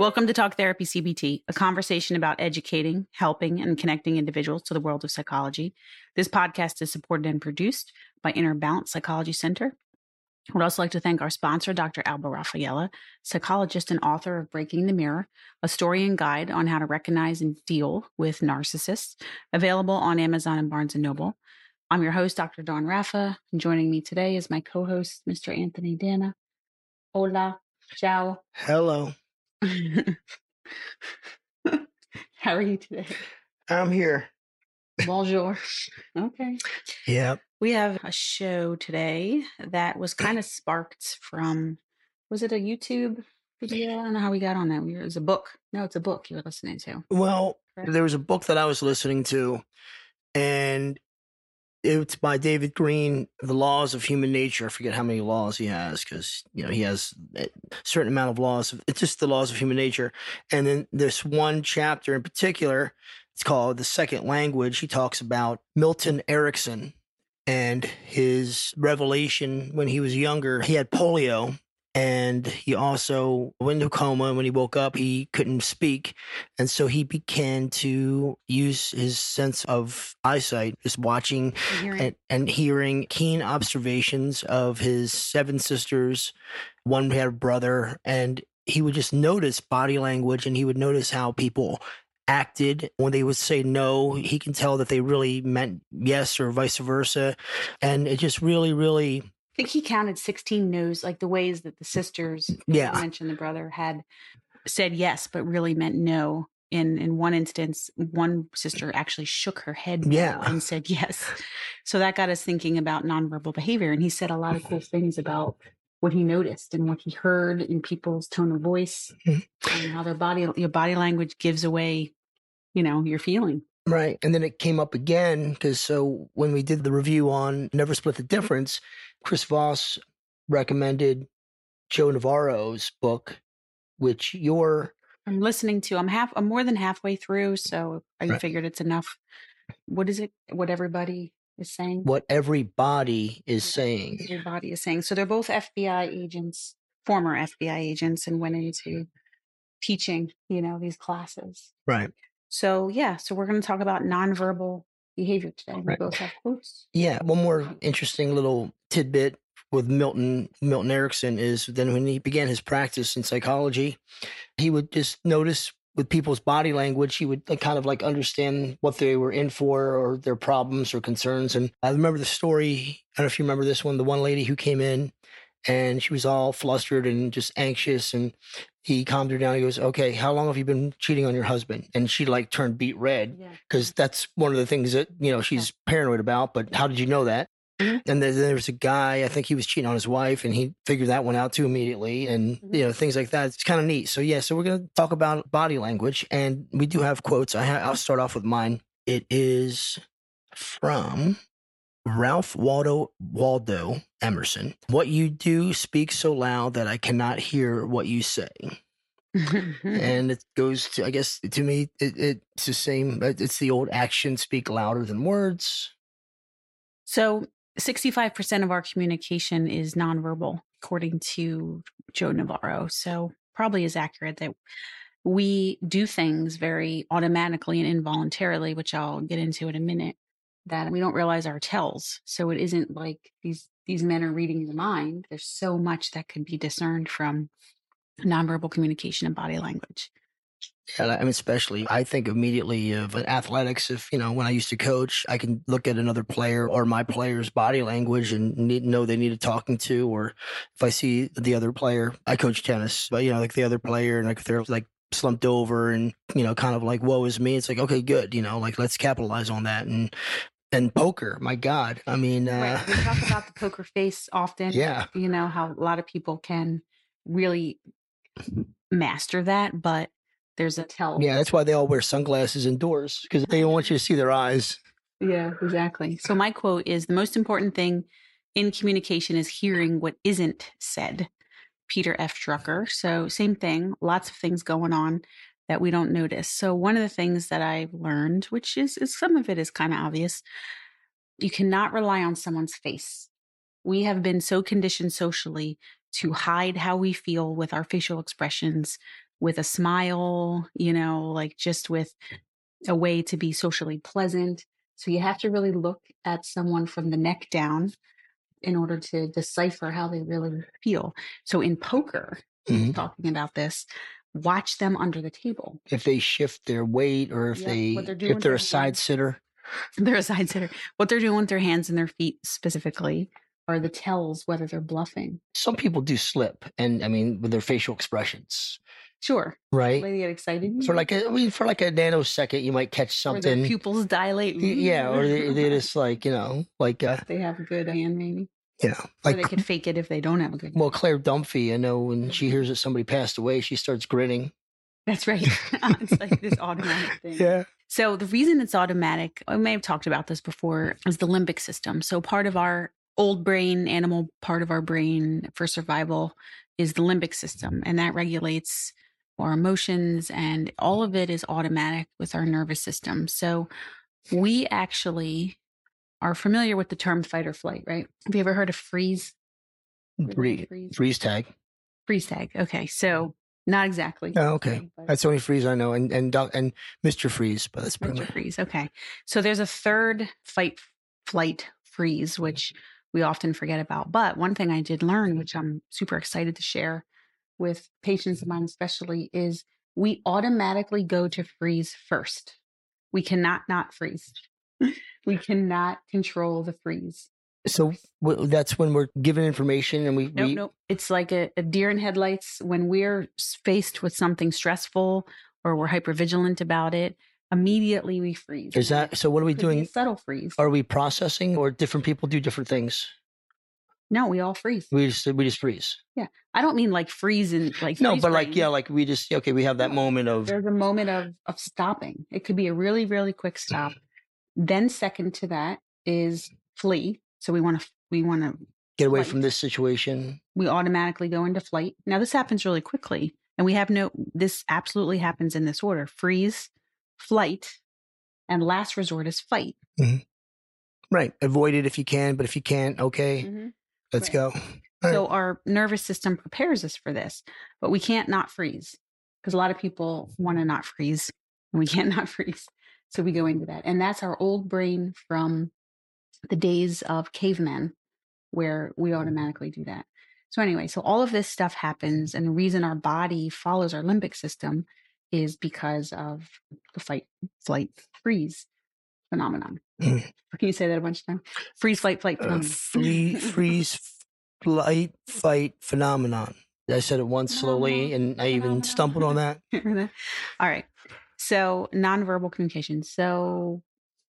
Welcome to Talk Therapy CBT, a conversation about educating, helping, and connecting individuals to the world of psychology. This podcast is supported and produced by Inner Balance Psychology Center. I would also like to thank our sponsor, Dr. Alba Raphaela, psychologist and author of Breaking the Mirror, a story and guide on how to recognize and deal with narcissists, available on Amazon and Barnes & Noble. I'm your host, Dr. Dawn Raffa, and joining me today is my co-host, Mr. Anthony Dana. Hola, ciao. Hello. How are you today? I'm here. Bonjour. Okay. Yep. We have a show today that was kind of sparked from, was it a YouTube video? I don't know how we got on that. It was a book. No, it's a book you were listening to. Well, Correct. there was a book that I was listening to, and it's by David Greene, The Laws of Human Nature. I forget how many laws he has because, you know, he has a certain amount of laws. It's just the laws of human nature. And then this one chapter in particular, it's called The Second Language. He talks about Milton Erickson and his revelation when he was younger. He had polio and he also went into a coma. And when he woke up, he couldn't speak. And so he began to use his sense of eyesight, just watching hearing- and, and hearing keen observations of his seven sisters. One had a brother, and he would just notice body language and he would notice how people acted when they would say no. He can tell that they really meant yes or vice versa. And it just really, really, think he counted 16 no's, like the ways that the sisters, yeah. mentioned the brother, had said yes, but really meant no. In in one instance, one sister actually shook her head Yeah. and said yes. So that got us thinking about nonverbal behavior. And he said a lot of cool things about what he noticed and what he heard in people's tone of voice Mhm. and how their body your body language gives away, you know, your feeling. Right. And then it came up again because so when we did the review on Never Split the Difference, Chris Voss recommended Joe Navarro's book, which you're I'm listening to. I'm half. I'm more than halfway through, so I Right. figured it's enough. What is it? What everybody is saying? what everybody is saying. Everybody is saying. So they're both FBI agents, former FBI agents, and went into teaching. You know these classes. Right. So yeah. So we're going to talk about nonverbal behavior today. We Right. both have quotes. Yeah. One more interesting little tidbit with Milton Milton Erickson is then when he began his practice in psychology, he would just notice with people's body language, he would kind of like understand what they were in for or their problems or concerns. And I remember the story. I don't know if you remember this one. The one lady who came in and she was all flustered and just anxious and he calmed her down. He goes, "Okay, how long have you been cheating on your husband?" And she like turned beat red Yeah. because that's one of the things that you know she's paranoid about. But how did you know that? Mhm. And then there was a guy, I think he was cheating on his wife, and he figured that one out too immediately, and Mhm. you know things like that. It's kind of neat. So yeah, so we're gonna talk about body language, and we do have quotes. I ha- I'll start off with mine. It is from Ralph Waldo Waldo Emerson. What you do speaks so loud that I cannot hear what you say and it goes to i guess to me it, it's the same it's the old actions speak louder than words So 65% of our communication is nonverbal, according to Joe Navarro. So probably is accurate that we do things very automatically and involuntarily, which I'll get into in a minute, that we don't realize our tells. So it isn't like these these men are reading your mind. There's so much that could be discerned from nonverbal communication and body language. and I mean, especially I think immediately of athletics. If you know, when I used to coach, I can look at another player or my player's body language and need, know they need a talking to. Or if I see the other player, I coach tennis, but you know, like the other player, and like they're like slumped over and you know, kind of like woe is me. It's like okay, good. You know, like let's capitalize on that. And and poker, my God, I mean, uh, Right. We talk about the poker face often. yeah, you know how a lot of people can really master that but there's a tell yeah. That's why they all wear sunglasses indoors because they don't want you to see their eyes. yeah exactly so my quote is the most important thing in communication is hearing what isn't said peter f. Drucker so same thing lots of things going on that we don't notice. So one of the things that i've learned which is, is some of it is kind of obvious you cannot rely on someone's face. We have been so conditioned socially to hide how we feel with our facial expressions with a smile, you know, like just with a way to be socially pleasant. So you have to really look at someone from the neck down in order to decipher how they really feel. So in poker, Mhm. talking about this, watch them under the table. If they shift their weight or if they they're if they're a side hands. sitter. They're a side sitter. What they're doing with their hands and their feet specifically are the tells whether they're bluffing. Some people do slip, and I mean with their facial expressions, Sure. right? They get excited. For like a, I mean, for like a nanosecond, you might catch or their something. pupils dilate. Yeah, or they, they just like you know, like uh, they have a good hand, maybe. you know, Or like they could fake it if they don't have a good well, Claire Dunphy. I know when she hears that somebody passed away, she starts grinning. That's right. it's like this automatic thing. Yeah. So the reason it's automatic, I may have talked about this before, is the limbic system. So part of our old brain, animal part of our brain for survival is the limbic system, and that regulates our emotions, and all of it is automatic with our nervous system. So we actually are familiar with the term fight or flight, right? Have you ever heard of freeze? Mm, free, Freeze. freeze tag. Freeze tag. Okay, so not exactly. Oh, okay. That's the only freeze I know, and and and Mr. Freeze, but that's pretty Mr. much. freeze. Okay. So there's a third fight, flight, freeze, which we often forget about. But one thing I did learn, which I'm super excited to share with patients of mm-hmm. mine, especially, is we automatically go to freeze first. We cannot not freeze. we cannot control the freeze. So w- that's when we're given information, and we, Nope, we nope. It's like a, a deer in headlights when we're faced with something stressful or we're hypervigilant about it. Immediately we freeze. is that. So what are we Could be a doing? subtle freeze. Are we processing, or different people do different things? No, we all freeze. We just we just freeze. Yeah, I don't mean like freeze and like No, freeze but like yeah, like we just okay. We have that moment of there's a moment of of stopping. It could be a really really quick stop. Then second to that is flee. So we want to we want to get away from this situation. we automatically go into flight. Now this happens really quickly, and we have no. This absolutely happens in this order: freeze, flight, and last resort is fight. Mm-hmm. Right. Avoid it if you can, but if you can't, okay, mm-hmm. Let's Right. go. All So our nervous system prepares us for this, but we can't not freeze because a lot of people want to not freeze and we can't not freeze. So we go into that. And that's our old brain from the days of cavemen where we automatically do that. So anyway, so all of this stuff happens and the reason our body follows our limbic system is because of the fight, flight, freeze phenomenon. Can you say that a bunch of times? Freeze, flight, flight Uh, phenomenon. free, freeze, flight, fight phenomenon. I said it once slowly, and I even Phenomenon. stumbled on that. All right. So nonverbal communication. So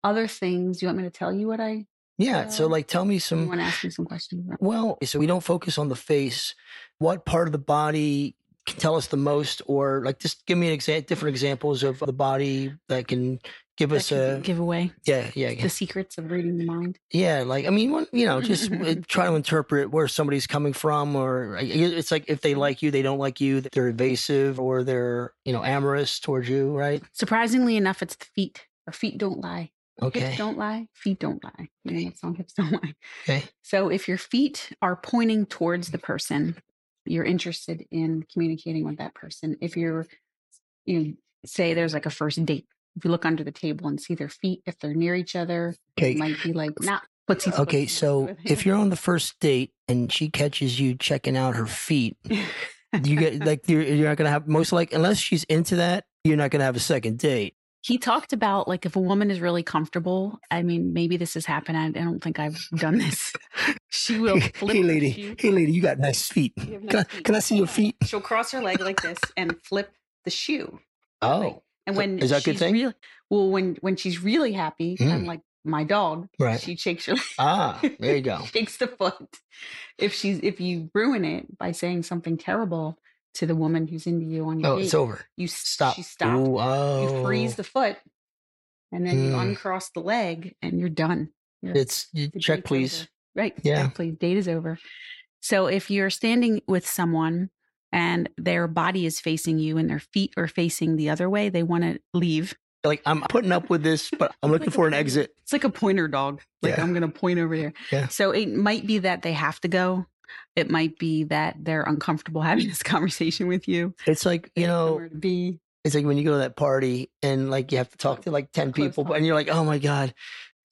other things. Do You want me to tell you what I? Yeah. So, Uh, like, tell me You some. want to ask me some questions? Well, so we don't focus on the face. What part of the body can tell us the most, or like, just give me an example, different examples of the body that can give that us could a. give away Yeah, yeah, yeah. the secrets of reading the mind. Yeah, like I mean, when, you know, just try to interpret where somebody's coming from, or it's like if they like you, they don't like you, they're evasive, or they're you know amorous towards you, right? Surprisingly enough, it's the feet. Our feet don't lie. Okay, Hips don't lie. Feet don't lie. You know that song, Hips Don't Lie. okay, So if your feet are pointing towards the person, you're interested in communicating with that person. If you're, you know, say there's like a first date, if you look under the table and see their feet, if they're near each other, okay, it might be like, nah, footsie okay. footsie So if you're on the first date and she catches you checking out her feet, you get like you're, you're not gonna have most like unless she's into that, you're not gonna have a second date. He talked about like if a woman is really comfortable. I mean, maybe this has happened. I, I don't think I've done this. She will Hey, flip hey the lady, shoe. hey lady, you got nice feet. You have Can I, nice feet. can I see your feet? She'll cross her leg like this and flip the shoe. Oh, And when is that a good thing? Really, well, when when she's really happy, Mm. and like my dog, Right. she shakes her ah, there you go. shakes the foot. If she's if you ruin it by saying something terrible to the woman who's into you on your Oh, date, it's over. you s- Stop. She stopped. Oh. You freeze the foot, and then you Mm. uncross the leg, and you're done. You're- It's you the check, date's please. over. Right. Yeah. Check, please. Date is over. So if you're standing with someone and their body is facing you and their feet are facing the other way, they want to leave. Like I'm putting up with this, but I'm looking for an exit. It's like a pointer dog. Like Yeah. I'm going to point over here. Yeah. So it might be that they have to go. It might be that they're uncomfortable having this conversation with you. It's like you know, be. it's like when you go to that party and like you have to talk to like ten Close people, and you're like, oh my god.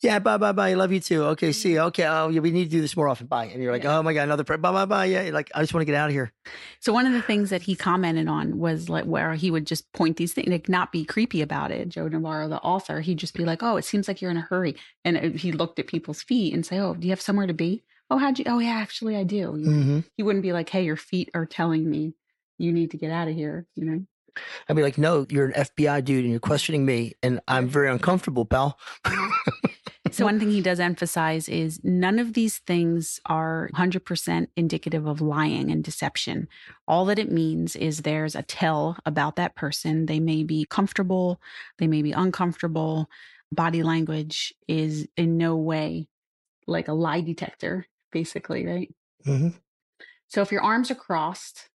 Yeah, bye, bye, bye. I Love you too. Okay, see you. Okay, oh, yeah, we need to do this more often. Bye. And you're like, Yeah. oh my god, another pre- bye, bye, bye. Yeah, like I just want to get out of here. So one of the things that he commented on was like where he would just point these things, like not be creepy about it. Joe Navarro, the author, he'd just be like, "Oh, it seems like you're in a hurry," and uh, he looked at people's feet and say, "Oh, do you have somewhere to be?" Oh, how'd you? Oh, yeah, actually, I do. You know? hmm He wouldn't be like, "Hey, your feet are telling me you need to get out of here." You know. I'd be like, no, you're an FBI dude and you're questioning me, and I'm very uncomfortable, pal. So one thing he does emphasize is none of these things are 100% indicative of lying and deception. All that it means is there's a tell about that person. They may be comfortable, they may be uncomfortable. Body language is in no way like a lie detector, basically, right? hmm So if your arms are crossed,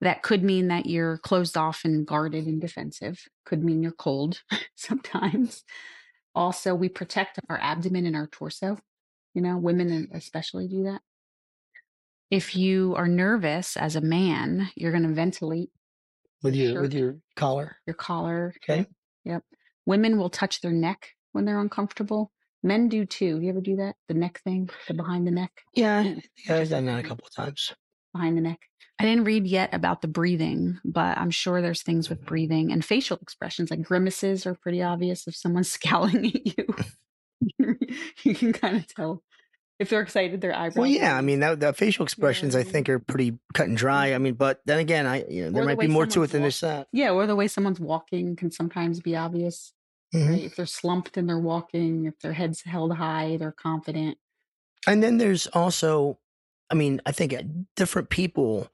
that could mean that you're closed off and guarded and defensive. Could mean you're cold sometimes. Also, we protect our abdomen and our torso. You know, women especially do that. If you are nervous as a man, you're going to ventilate With your Sure. with your collar. your collar. Okay. Yep. Women will touch their neck when they're uncomfortable. Men do too. You ever do that? The neck thing, the behind the mm, neck, Yeah, Yeah. I think I've done that a couple of times. behind the neck. I didn't read yet about the breathing, but I'm sure there's things with breathing and facial expressions like grimaces are pretty obvious if someone's scowling at you. you can kind of tell if they're excited, their eyebrows. Well, yeah, I mean, that, the facial expressions I think are pretty cut and dry. I mean, but then again, I you know there the might be more to it than just that. Yeah, or the way someone's walking can sometimes be obvious. Mhm. Right? If they're slumped and they're walking, if their head's held high, they're confident. And then there's also, I mean, I think uh, different people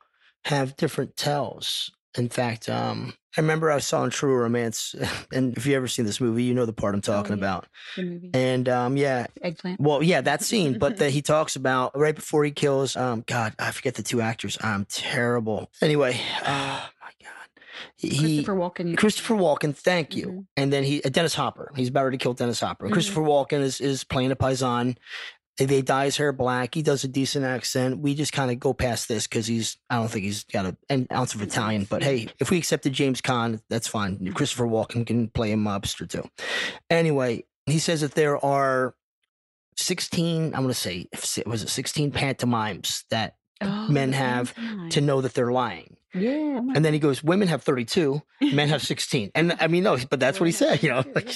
have different tells. In fact, um, I remember I saw in True Romance, and if you ever seen this movie, you know the part I'm talking Oh, yeah. about. The movie And um, yeah, Eggplant. well, yeah, that scene, but that he talks about right before he kills. Um, God, I forget the two actors. I'm terrible. Anyway, oh God, he Christopher Walken. Christopher Walken, thank you. Mhm. And then he uh, Dennis Hopper. He's about ready to kill Dennis Hopper. Mhm. Christopher Walken is is playing a paisan. They- dye his hair black. He does a decent accent. We just kind of go past this because he's. I don't think he's got a, an ounce of Italian. But hey, if we accepted James Caan, that's fine. Christopher Walken can play a mobster too. Anyway, he says that there are sixteen. I'm going to say, was it sixteen pantomimes that Oh, men have pantomime. to know that they're lying. Yeah. And then he goes, women have 32, men have 16. And I mean, no, but that's what he said, you know. Like,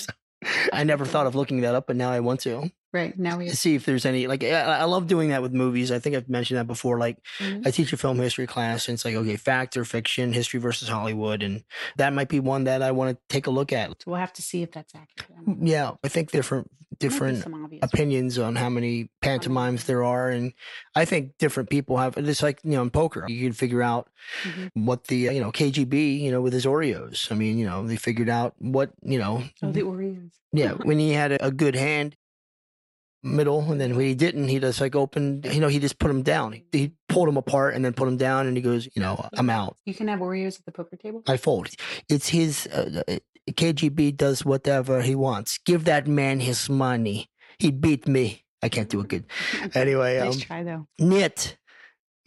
I never thought of looking that up, but now I want to right now we to have. see if there's any. Like, I, I love doing that with movies. I think I've mentioned that before. Like, Mhm. I teach a film history class, and it's like, okay, fact or fiction, history versus Hollywood, and that might be one that I want to take a look at. So we'll have to see if that's accurate. I don't know. Yeah, I think different different opinions on how many pantomimes there are, and I think different people have. It's like you know, in poker, you can figure out Mhm. what the you know KGB, you know, with his Oreos. I mean, you know, they figured out what you know. Oh, the Oreos. yeah, when he had a, a good hand, middle, and then when he didn't, he just like opened. You know, he just put him down. He, he pulled him apart and then put him down, and he goes, you know, I'm out. You can have Oreos at the poker table. I fold. It's his. Uh, uh, KGB does whatever he wants. Give that man his money. He beat me. I can't do it good. Anyway, nice um, try though. Knit.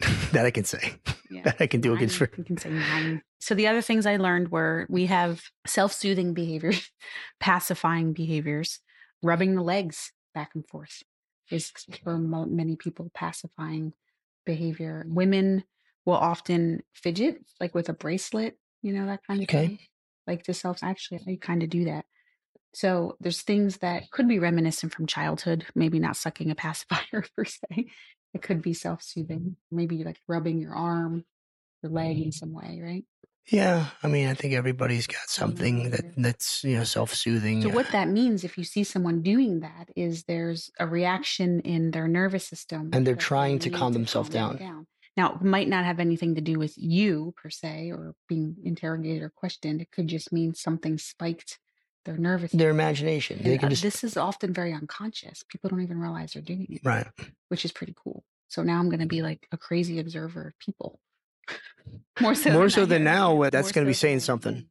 that I can say. Yeah. That I can do a good for. You can say nine. So the other things I learned were we have self-soothing behaviors, pacifying behaviors, rubbing the legs back and forth is for many people pacifying behavior. Women will often fidget, like with a bracelet, you know that kind of Okay. thing. Like to self. Actually, I kind of do that. So there's things that could be reminiscent from childhood. Maybe not sucking a pacifier per se. It could be self-soothing. Maybe like rubbing your arm, your leg in mm-hmm. some way, right? Yeah, I mean, I think everybody's got something mm-hmm, that mm-hmm. that's you know self-soothing. So what uh that means, if you see someone doing that, is there's a reaction in their nervous system, And they're that they trying to calm themselves calm down. Now, it might not have anything to do with you per se, or being interrogated or questioned. It could just mean something spiked their nervous. Their imagination. They can uh, just this is often very unconscious. People don't even realize they're doing it, right. which is pretty cool. So now I'm going to be mm-hmm. like a crazy observer of people. More so, More than so than now, that's more gonna be saying something.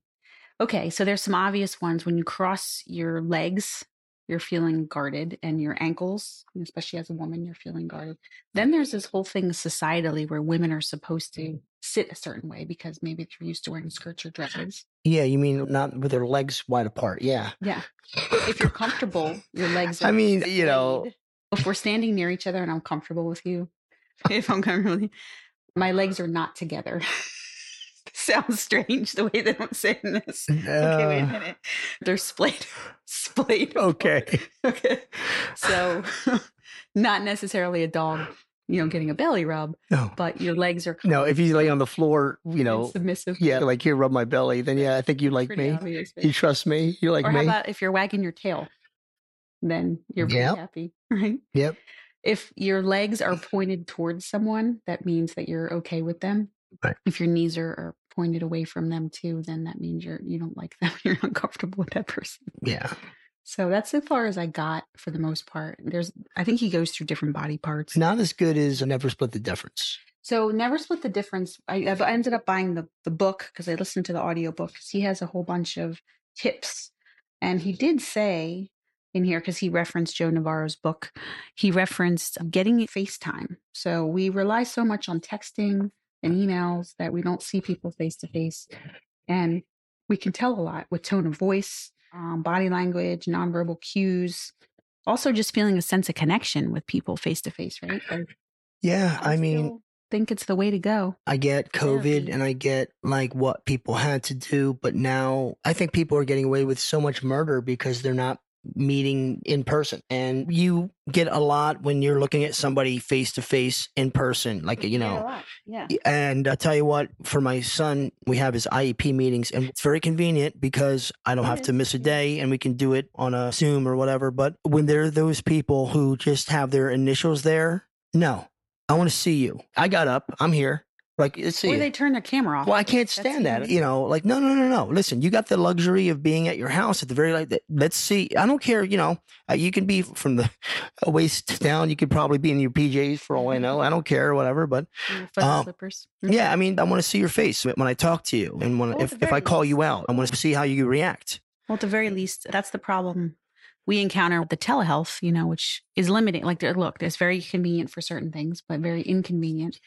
Okay, so there's some obvious ones when you cross your legs you're feeling guarded, and your ankles, especially as a woman, you're feeling guarded. Then there's this whole thing societally where women are supposed to sit a certain way because maybe they're used to wearing skirts or dresses. Yeah, you mean not with their legs wide apart? Yeah. Yeah. If you're comfortable, your legs are I mean, you know, if we're standing near each other and I'm comfortable with you, if I'm comfortable, my legs are not together. Sounds strange the way that I'm saying this. okay, wait a uh, minute. They're splayed. splayed. okay. Okay. So, not necessarily a dog, you know, getting a belly rub, No, but your legs are no. If you lay on the floor, you and know, submissive. yeah, like here, rub my belly. Then yeah, I think you like Pretty me. obvious, You trust me. You like or how about if you're wagging your tail? Then you're pretty Yep. happy, right? Yep. If your legs are mm-hmm. pointed towards someone, that means that you're okay with them. Right. If your knees are, are pointed away from them too, then that means you're you don't like them. You're uncomfortable with that person. Yeah. So that's as far as I got for the most part. There's I think he goes through different body parts. Not as good as Never Split the Difference. So never split the difference. I, I've- ended up buying the the book because I listened to the audiobook. He has a whole bunch of tips, and he did say in here because he referenced Joe Navarro's book. He referenced getting FaceTime. So we rely so much on texting and emails that we don't see people face to face, and we can tell a lot with tone of voice, um, body language, nonverbal cues. Also, just feeling a sense of connection with people face to face, right? Like, Yeah, I mean, think it's the way to go. I get COVID Therapy. and I get like what people had to do, but now I think people are getting away with so much murder because they're not meeting in person. And you get a lot when you're looking at somebody face to face in person, like, you know. yeah. And I tell you what, for my son, we have his IEP meetings, and it's very convenient because I don't have to miss a day and we can do it on a Zoom or whatever. But when there are those people who just have their initials there, no, I want to see you. I got up, I'm here. Like, let's see. Or they turn their camera off. Well, I can't That's stand that. You know, like no, no, no, no. Listen, you got the luxury of being at your house at the very like. Let's see. I don't care. You know, uh, you can be from the waist down. You could probably be in your PJs for all I know. I don't care, whatever. But um, slippers. yeah, I mean, I want to see your face when I talk to you, and when Well, if if I call you out, I want to see how you react. Well, at the very least, that's the problem we encounter with the telehealth, you know, which is limiting. Like, look, it's very convenient for certain things, but very inconvenient.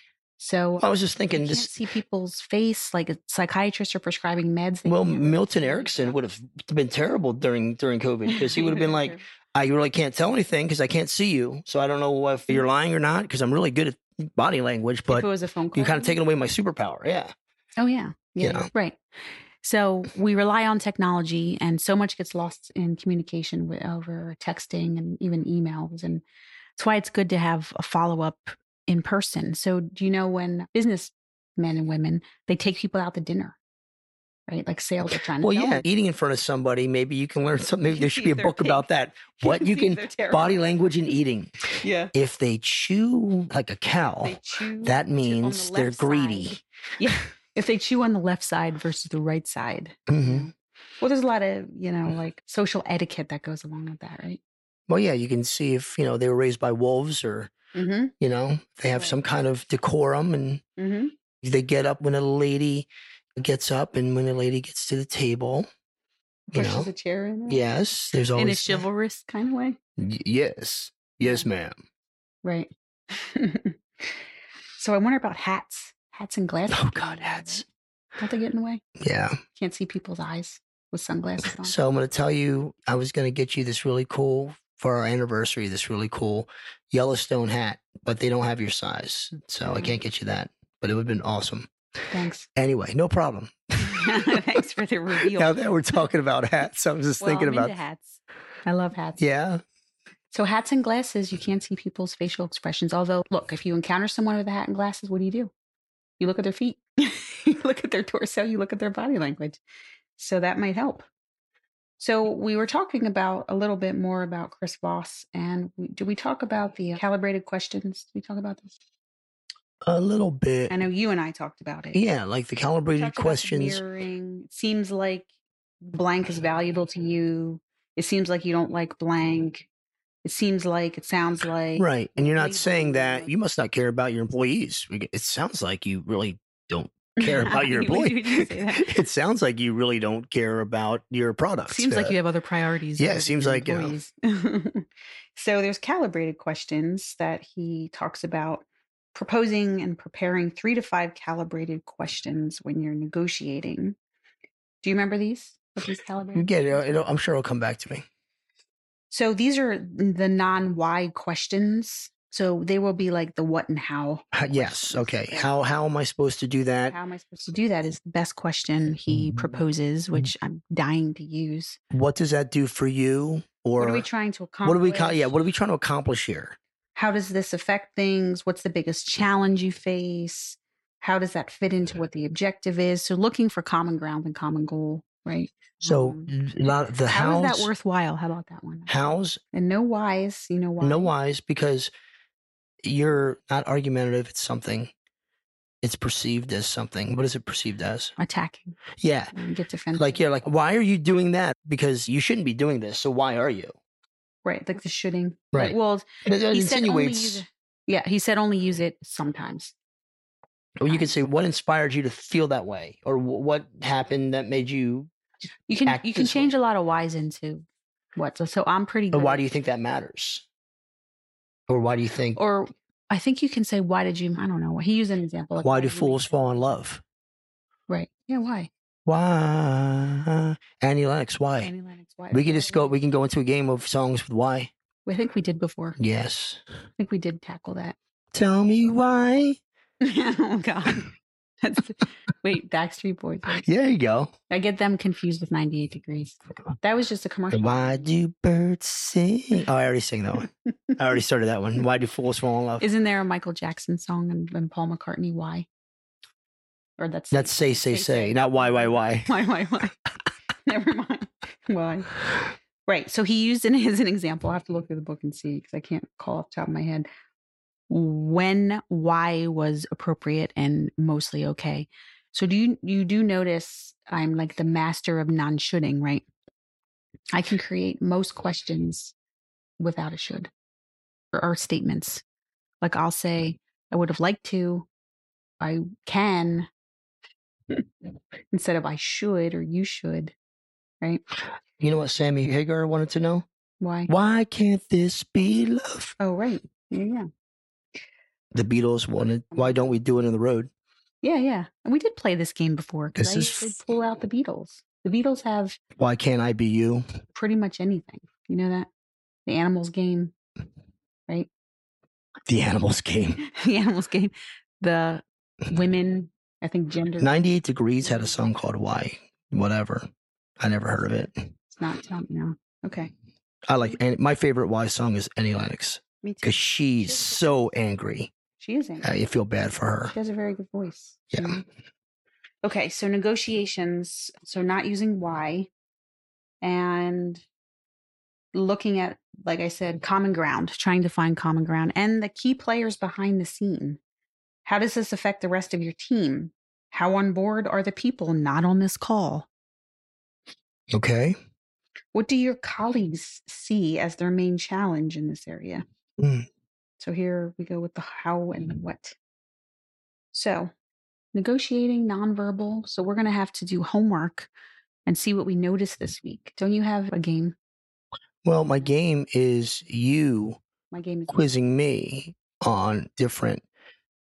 So I was just you thinking, this. see people's face. Like, psychiatrists are prescribing meds. Well, Milton Erickson would have been terrible during during COVID because he would have been like. I really can't tell anything because I can't see you, so I don't know if mm. you're lying or not because I'm really good at body language, if but it was a phone call, you kind of taking away my superpower. Yeah. Oh yeah. You Yeah. know. Right. So we rely on technology and so much gets lost in communication with, over texting and even emails. And that's why it's good to have a follow up in person. So do you know when business men and women, they take people out to dinner, right? Like sales are trying to Well, yeah, eating in front of somebody, maybe you can learn something. Maybe there should be a book about that. What you can body language and eating. Yeah. If they chew like a cow, that on the means they're greedy. side. Yeah. If they chew on the left side versus the right side. hmm Well, there's a lot of, you know, like social etiquette that goes along with that, right? Well, yeah, you can see if you know they were raised by wolves or Mm-hmm. you know they have some kind of decorum and Mm-hmm. they get up when a lady gets up and when a lady gets to the table. You Pushes know, a chair in there. yes, there's always In a chivalrous kind of way. Y- yes, yes, ma'am. Right. so I wonder about hats. Hats and glasses. Oh God, hats. Don't they get in the way? Yeah. Can't see people's eyes with sunglasses on. So I'm going to tell you, I was going to get you this really cool for our anniversary. This really cool Yellowstone hat, but they don't have your size, so I Mm. can't get you that. But it would have been awesome. Thanks. Anyway, no problem. Thanks for the reveal. Now that we're talking about hats, I was just well, thinking I'm about hats. I love hats. yeah. So hats and glasses, you can't see people's facial expressions. Although, look, if you encounter someone with a hat and glasses, what do you do? You look at their feet. you look at their torso. You look at their body language. So that might help. So we were talking about a little bit more about Chris Voss, and we, did we talk about the calibrated questions? Did we talk about this? A little bit. I know you and I talked about it. Yeah, like the calibrated talked about the questions. mirroring. It seems like blank is valuable to you. It seems like you don't like blank. It seems like it sounds like Right. And you're not saying that you must not care about your employees. It sounds like you really don't care about your employee. you it sounds like you really don't care about your products. Seems like Uh, you have other priorities. yeah, seems like, you know. so there's calibrated questions that he talks about proposing and preparing three to five calibrated questions when you're negotiating. Do you remember these? What these calibrated? Yeah, it'll, it'll. I'm sure it'll come back to me. So these are the non-why questions. So they will be like the what and how. Uh, Yes. questions, Okay. How how am I supposed to do that? How am I supposed to do that? Is the best question he Mhm. proposes, which I'm dying to use. What does that do for you? Or what are we trying to accomplish? what are we? co- Yeah. What are we trying to accomplish here? how does this affect things? What's the biggest challenge you face? How does that fit into what the objective is? So looking for common ground and common goal, right? So Um, of the How is hows, that worthwhile? How about that one? hows, And no whys, you know why? no whys, because you're not argumentative. It's something. It's perceived as something. What is it perceived as? Attacking. Yeah. And get defensive. Like you're like, why are you doing that? Because you shouldn't be doing this. So why are you? right, like the shooting. Right. Well, It, it he said only use insinuates. it. Yeah, he said only use it sometimes. Or you could say, what inspired you to feel that way, or wh- what happened that made you? You can you can this way. change a lot of whys into what. So, so I'm pretty good. why do you think that matters? Or why do you think? Or I think you can say, why did you? I don't know. He used an example. Like, why do you make fools fall in love? Right. Yeah. Why? Why? Annie Lennox. Why? Annie Lennox. Why? we can just go. We can go into a game of songs with why. I think we did before. Yes. I think we did tackle that. Tell me why. oh God. That's wait, Backstreet Boys. There you go. I get them confused with 98 Degrees. That was just a commercial. Why do birds sing? Oh, I already sang that one. I already started that one. Why do fools fall in love? Isn't there a Michael Jackson song and, and Paul McCartney? Why? Or that's That's say, say, say, not why, why, why. Why? Why? Why? Never mind. Why? Right. So he used it as an example. I have to look through the book and see because I can't call off the top of my head when why was appropriate and mostly okay. So do you you do notice I'm like the master of non-shoulding, right? I can create most questions without a should or, or statements. Like I'll say, mm. I would have liked to, I can, instead of I should or you should, right? You know what Sammy Hagar wanted to know? Why? Why can't this be love? Oh, right. Yeah, yeah. The Beatles wanted. Why don't we do it on the road? Yeah, yeah. And we did play this game before because I is used to pull out the Beatles. The Beatles have Why can't I be you? pretty much anything. You know that? The Animals game, right? The Animals game. the Animals game. The women, I think gender. 98 Degrees had a song called Why. Whatever. I never heard of it. It's not me now. Okay. I like, and my favorite Why song is Annie Lennox Me too. because she's so angry. She is angry. I feel bad for her. She has a very good voice. you Yeah. know? Okay, so negotiations. So not using why and looking at, like I said, common ground, trying to find common ground and the key players behind the scene. How does this affect the rest of your team? How on board are the people not on this call? Okay. What do your colleagues see as their main challenge in this area? Mm. So here we go with the how and the what. So, negotiating nonverbal. So we're going to have to do homework and see what we notice this week. Don't you have a game? Well, my game is you My game is quizzing me on different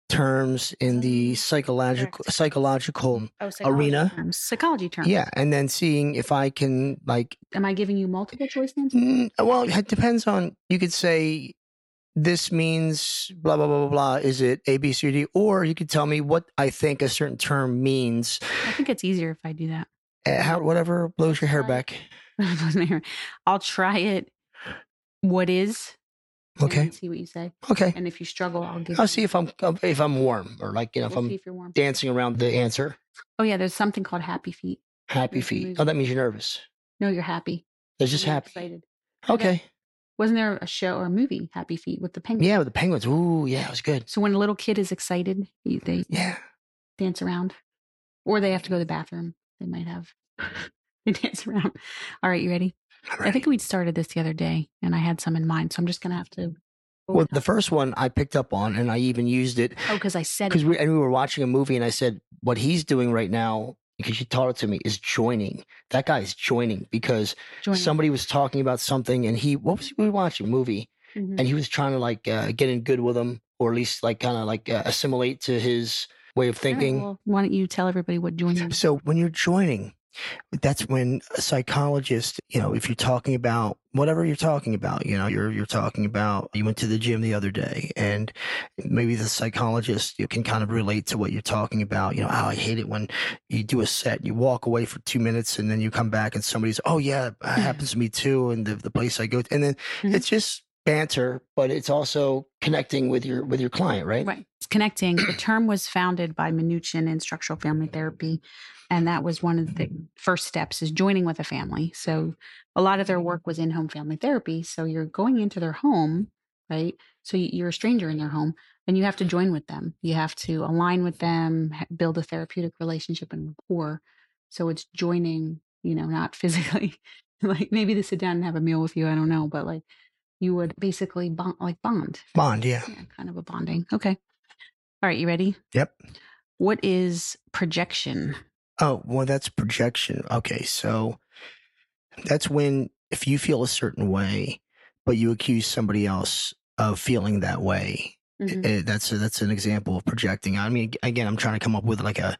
terms in the Oh, psychological correct. psychological oh, psychology arena. terms. Psychology terms. yeah and then seeing if i can like Am I giving you multiple choice answers? mm, well it depends on you could say this means blah blah blah blah blah is it a b c d or you could tell me what i think a certain term means I think it's easier if I do that. uh, how whatever blows your hair back I'll try it. What is? okay see what you say. okay And if you struggle, I'll give. i'll you- see if i'm if i'm warm or like you know if we'll i'm if you're warm. dancing around the answer Oh yeah, there's something called happy feet. happy feet oh that means you're nervous No, you're happy. they're just You're happy Excited. okay Wasn't there a show or a movie, Happy Feet, with the penguins? yeah with the penguins ooh yeah it was good So when a little kid is excited, you- they yeah dance around, or they have to go to the bathroom. They might have they dance around. All right, you ready? I think we'd started this the other day, and I had some in mind, so I'm just gonna have to. Well, the first one I picked up on, and I even used it oh, because I said because we and we were watching a movie, and I said, what he's doing right now, because you taught it to me, is joining. That guy is joining because Joining. somebody was talking about something and he, what was he we were watching? A movie. Mhm. And he was trying to like uh, get in good with him or at least like kind of like uh, assimilate to his way of All right, thinking. well, why don't you tell everybody what joining? So when you're joining, that's when a psychologist, you know, if you're talking about whatever you're talking about, you know, you're you're talking about you went to the gym the other day and maybe the psychologist you can kind of relate to what you're talking about. You know, oh, I hate it when you do a set, you walk away for two minutes and then you come back and somebody's, oh yeah, that happens to me too, and the the place I go to, and then Mhm. it's just banter, but it's also connecting with your with your client, right? Right. It's connecting. The term was founded by Minuchin in structural family therapy. And that was one of the first steps is joining with a family. So a lot of their work was in home family therapy. So you're going into their home, right? So you- you're a stranger in their home and you have to join with them. You have to align with them, build a therapeutic relationship and rapport. So it's joining, you know, not physically, like maybe to sit down and have a meal with you. I don't know, but like you would basically bond, like bond. Bond, yeah. Yeah, kind of a bonding. Okay. All right, you ready? Yep. What is projection? Oh, well, that's projection. Okay, so that's when if you feel a certain way, but you accuse somebody else of feeling that way. Mhm. eh, that's a, that's an example of projecting. I mean, again, I'm trying to come up with like a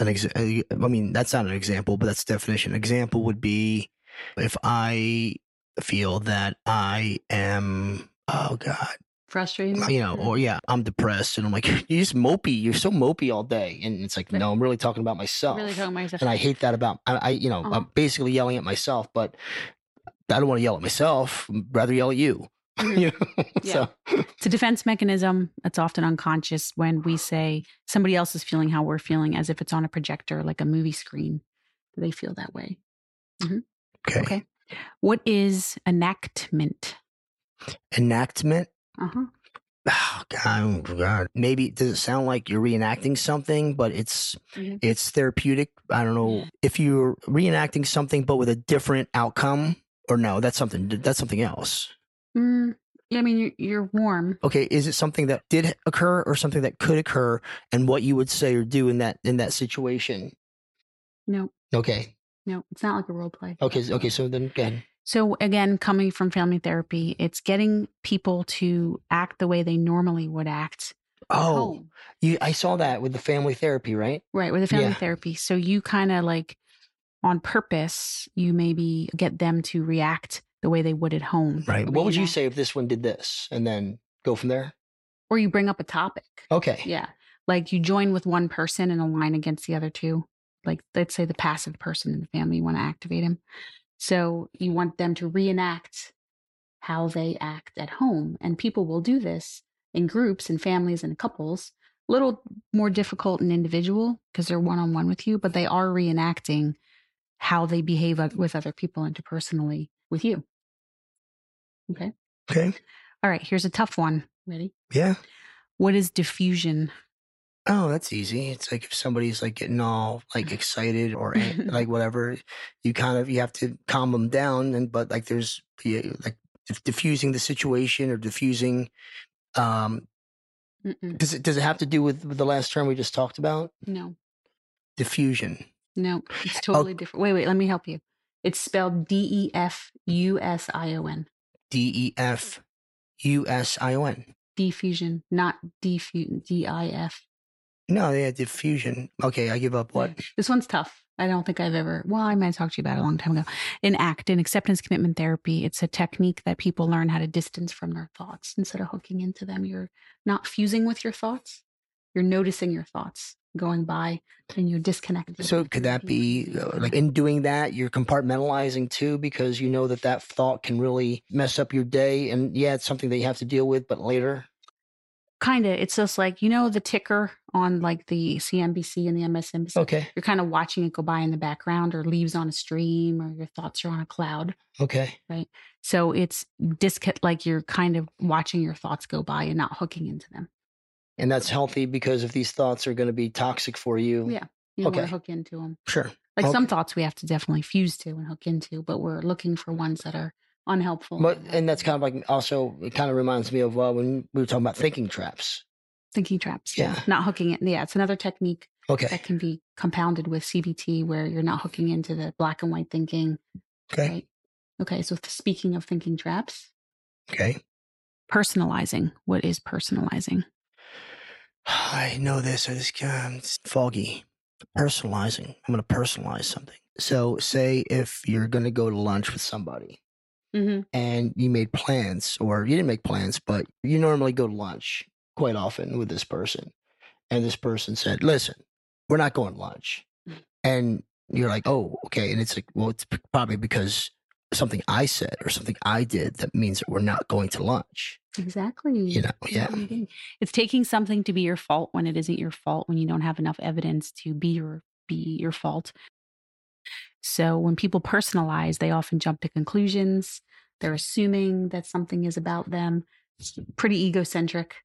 an exa- I mean, that's not an example, but that's the definition. Example would be if I feel that I am. Oh God, Frustrating? you know, or yeah, I'm depressed, and I'm like, you're just mopey. You're so mopey all day, and it's like, no, I'm really talking about myself, really talking about yourself. and I hate that about I, I you know, Uh-huh. I'm basically yelling at myself, but I don't want to yell at myself. I'd rather yell at you. Mhm. you know? Yeah. So It's a defense mechanism that's often unconscious when we say somebody else is feeling how we're feeling as if it's on a projector, like a movie screen. They feel that way. okay. Okay. What is enactment? enactment. Uh huh. Oh God, oh God. Maybe does it sound like you're reenacting something, but it's Mhm. it's therapeutic. I don't know if you're reenacting something, but with a different outcome, or no, that's something that's something else. Mm, yeah, I mean, you're, you're warm. Okay, is it something that did occur or something that could occur, and what you would say or do in that in that situation? No, Okay, no, it's not like a role play. okay, okay. So then, go ahead. So again, coming from family therapy, it's getting people to act the way they normally would act. Oh, you. I saw that with the family therapy, right? right with the family Yeah. therapy so you kind of like on purpose you maybe get them to react the way they would at home Right. What would you Reenact. say if this one did this, and then go from there? or you bring up a topic Okay. yeah like you join with one person and align against the other two like let's say the passive person in the family you want to activate him so you want them to reenact how they act at home and people will do this in groups and families and couples. A little more difficult and individual because they're one-on-one with you but they are reenacting how they behave with other people interpersonally with you. Okay? Okay. all right here's a tough one. Ready? Yeah. what is defusion Oh, that's easy. It's like if somebody's like getting all like excited or like whatever, you kind of you have to calm them down. And but like there's like diffusing the situation or diffusing. Um, Mm-mm. does it does it have to do with, with the last term we just talked about? no Defusion. No, it's totally different. Wait, wait, let me help you. It's spelled D E F U S I O N. D E F U S I O N. Defusion, not diffu D I F. No, yeah, defusion. Okay, I give up. What? This one's tough. I don't think I've ever, well, I might have talked to you about it a long time ago. In ACT, in acceptance commitment therapy, it's a technique that people learn how to distance from their thoughts instead of hooking into them. You're not fusing with your thoughts, you're noticing your thoughts going by and you're disconnected. So could that be uh, like in doing that you're compartmentalizing too because you know that that thought can really mess up your day and yeah it's something that you have to deal with but later. Kind of, it's just like, you know, the ticker on like the CNBC and the MSNBC. Okay. you're kind of watching it go by in the background or leaves on a stream or your thoughts are on a cloud Okay. Right. So it's disc like you're kind of watching your thoughts go by and not hooking into them And that's healthy because if these thoughts are going to be toxic for you. yeah you don't want Okay. to hook into them Sure. like some thoughts we have to definitely fuse to and hook into but we're looking for ones that are unhelpful But and that's kind of like also it kind of reminds me of uh, when we were talking about thinking traps. thinking traps Yeah. not hooking it yeah it's another technique Okay. that can be compounded with CBT, where you're not hooking into the black and white thinking. Okay. Right. Okay. So speaking of thinking traps, Okay. personalizing. What is personalizing? I know this. I just um, it's foggy. Personalizing. I'm going to personalize something. So, say if you're going to go to lunch with somebody Mm-hmm. and you made plans, or you didn't make plans, but you normally go to lunch quite often with this person, and this person said, "Listen, we're not going to lunch," Mm. and you're like, "Oh, okay," and it's like, well, it's probably because something I said or something I did that means that we're not going to lunch. Exactly. You know? Yeah. It's taking something to be your fault when it isn't your fault, when you don't have enough evidence to be your be your fault. So when people personalize, they often jump to conclusions. They're assuming that something is about them. It's pretty egocentric.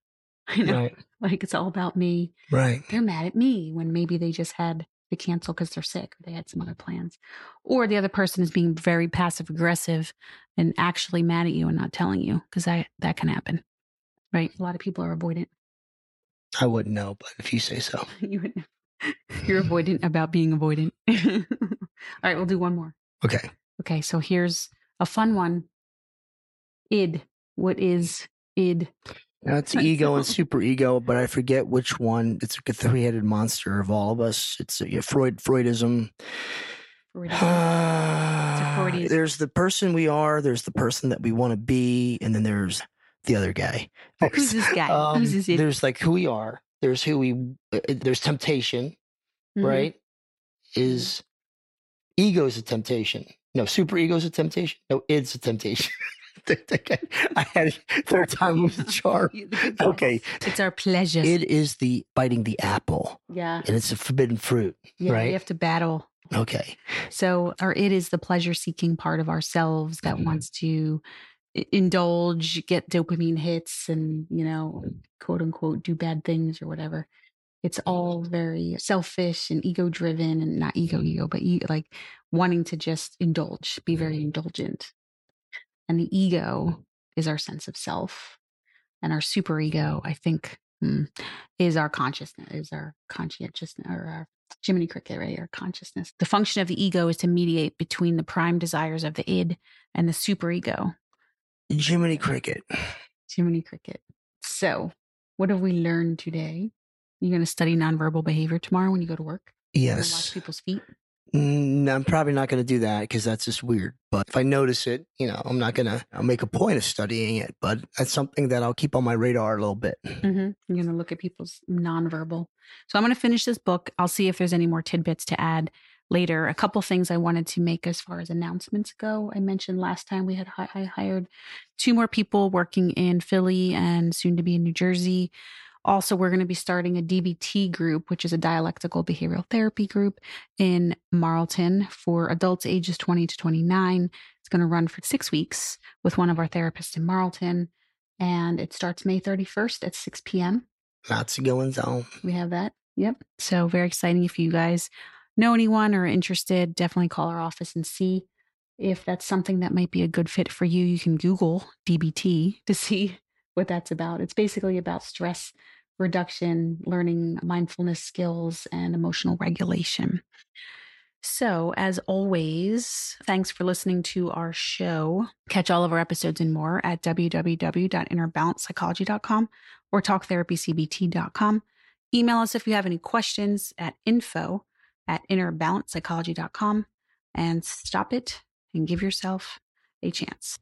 You know, Right. like it's all about me. Right. They're mad at me when maybe they just had to cancel because they're sick or they had some other plans. Or the other person is being very passive aggressive and actually mad at you and not telling you because that, that can happen. Right. A lot of people are avoidant. I wouldn't know, but if you say so. you would, you're avoidant about being avoidant. All right, we'll do one more. Okay. Okay, so here's a fun one. Id. What is id? Now it's ego and super ego, but I forget which one. It's like a three-headed monster of all of us. It's uh, yeah, Freud, Freudism. Freudian. there's the person we are. There's the person that we want to be, and then there's the other guy. Who's this guy? Um, Who's this? There's like who we are. There's who we. uh, There's temptation, Mhm. right? Is ego is a temptation? No, super ego is a temptation. No, it's a temptation. I had it third time was a charm. You- the good Okay. It's our pleasure. it is the biting the apple, yeah. and it's a forbidden fruit. Yeah. right? We have to battle. Okay, So, our id is the pleasure seeking part of ourselves that Mhm. wants to indulge, get dopamine hits, and, you know, mm-hmm. quote unquote, do bad things or whatever. It's mm-hmm. all very selfish and ego driven and not ego, mm-hmm. ego, but e- like wanting to just indulge, be very indulgent. And the ego is our sense of self. And our super ego, I think, hmm, is our consciousness, is our conscientiousness or our Jiminy Cricket, right? Our consciousness. The function of the ego is to mediate between the prime desires of the id and the superego, Jiminy Cricket. Jiminy Cricket. So, what have we learned today? You're going to study nonverbal behavior tomorrow when you go to work? You're Watch Yes, people's feet? Mm, I'm probably not going to do that because that's just weird. But if I notice it, you know, I'm not going to. I'll make a point of studying it, but that's something that I'll keep on my radar a little bit. Mm-hmm. You're going to look at people's nonverbal. So, I'm going to finish this book. I'll see if there's any more tidbits to add later. A couple things I wanted to make as far as announcements go. I mentioned last time we had hi- I hired two more people working in Philly and soon to be in New Jersey. Also, we're going to be starting a DBT group, which is a dialectical behavioral therapy group in Marlton for adults ages 20 to 29. It's going to run for six weeks with one of our therapists in Marlton. And it starts May 31st at 6 p.m. Lots of goings on. We have that. Yep. So very exciting. If you guys know anyone or interested, definitely call our office and see if that's something that might be a good fit for you. You can Google DBT to see what that's about. It's basically about stress reduction, learning mindfulness skills, and emotional regulation. So, as always, thanks for listening to our show. Catch all of our episodes and more at www.innerbalancepsychology.com or talktherapycbt.com. Email us if you have any questions at info at innerbalancepsychology.com and stop it and give yourself a chance.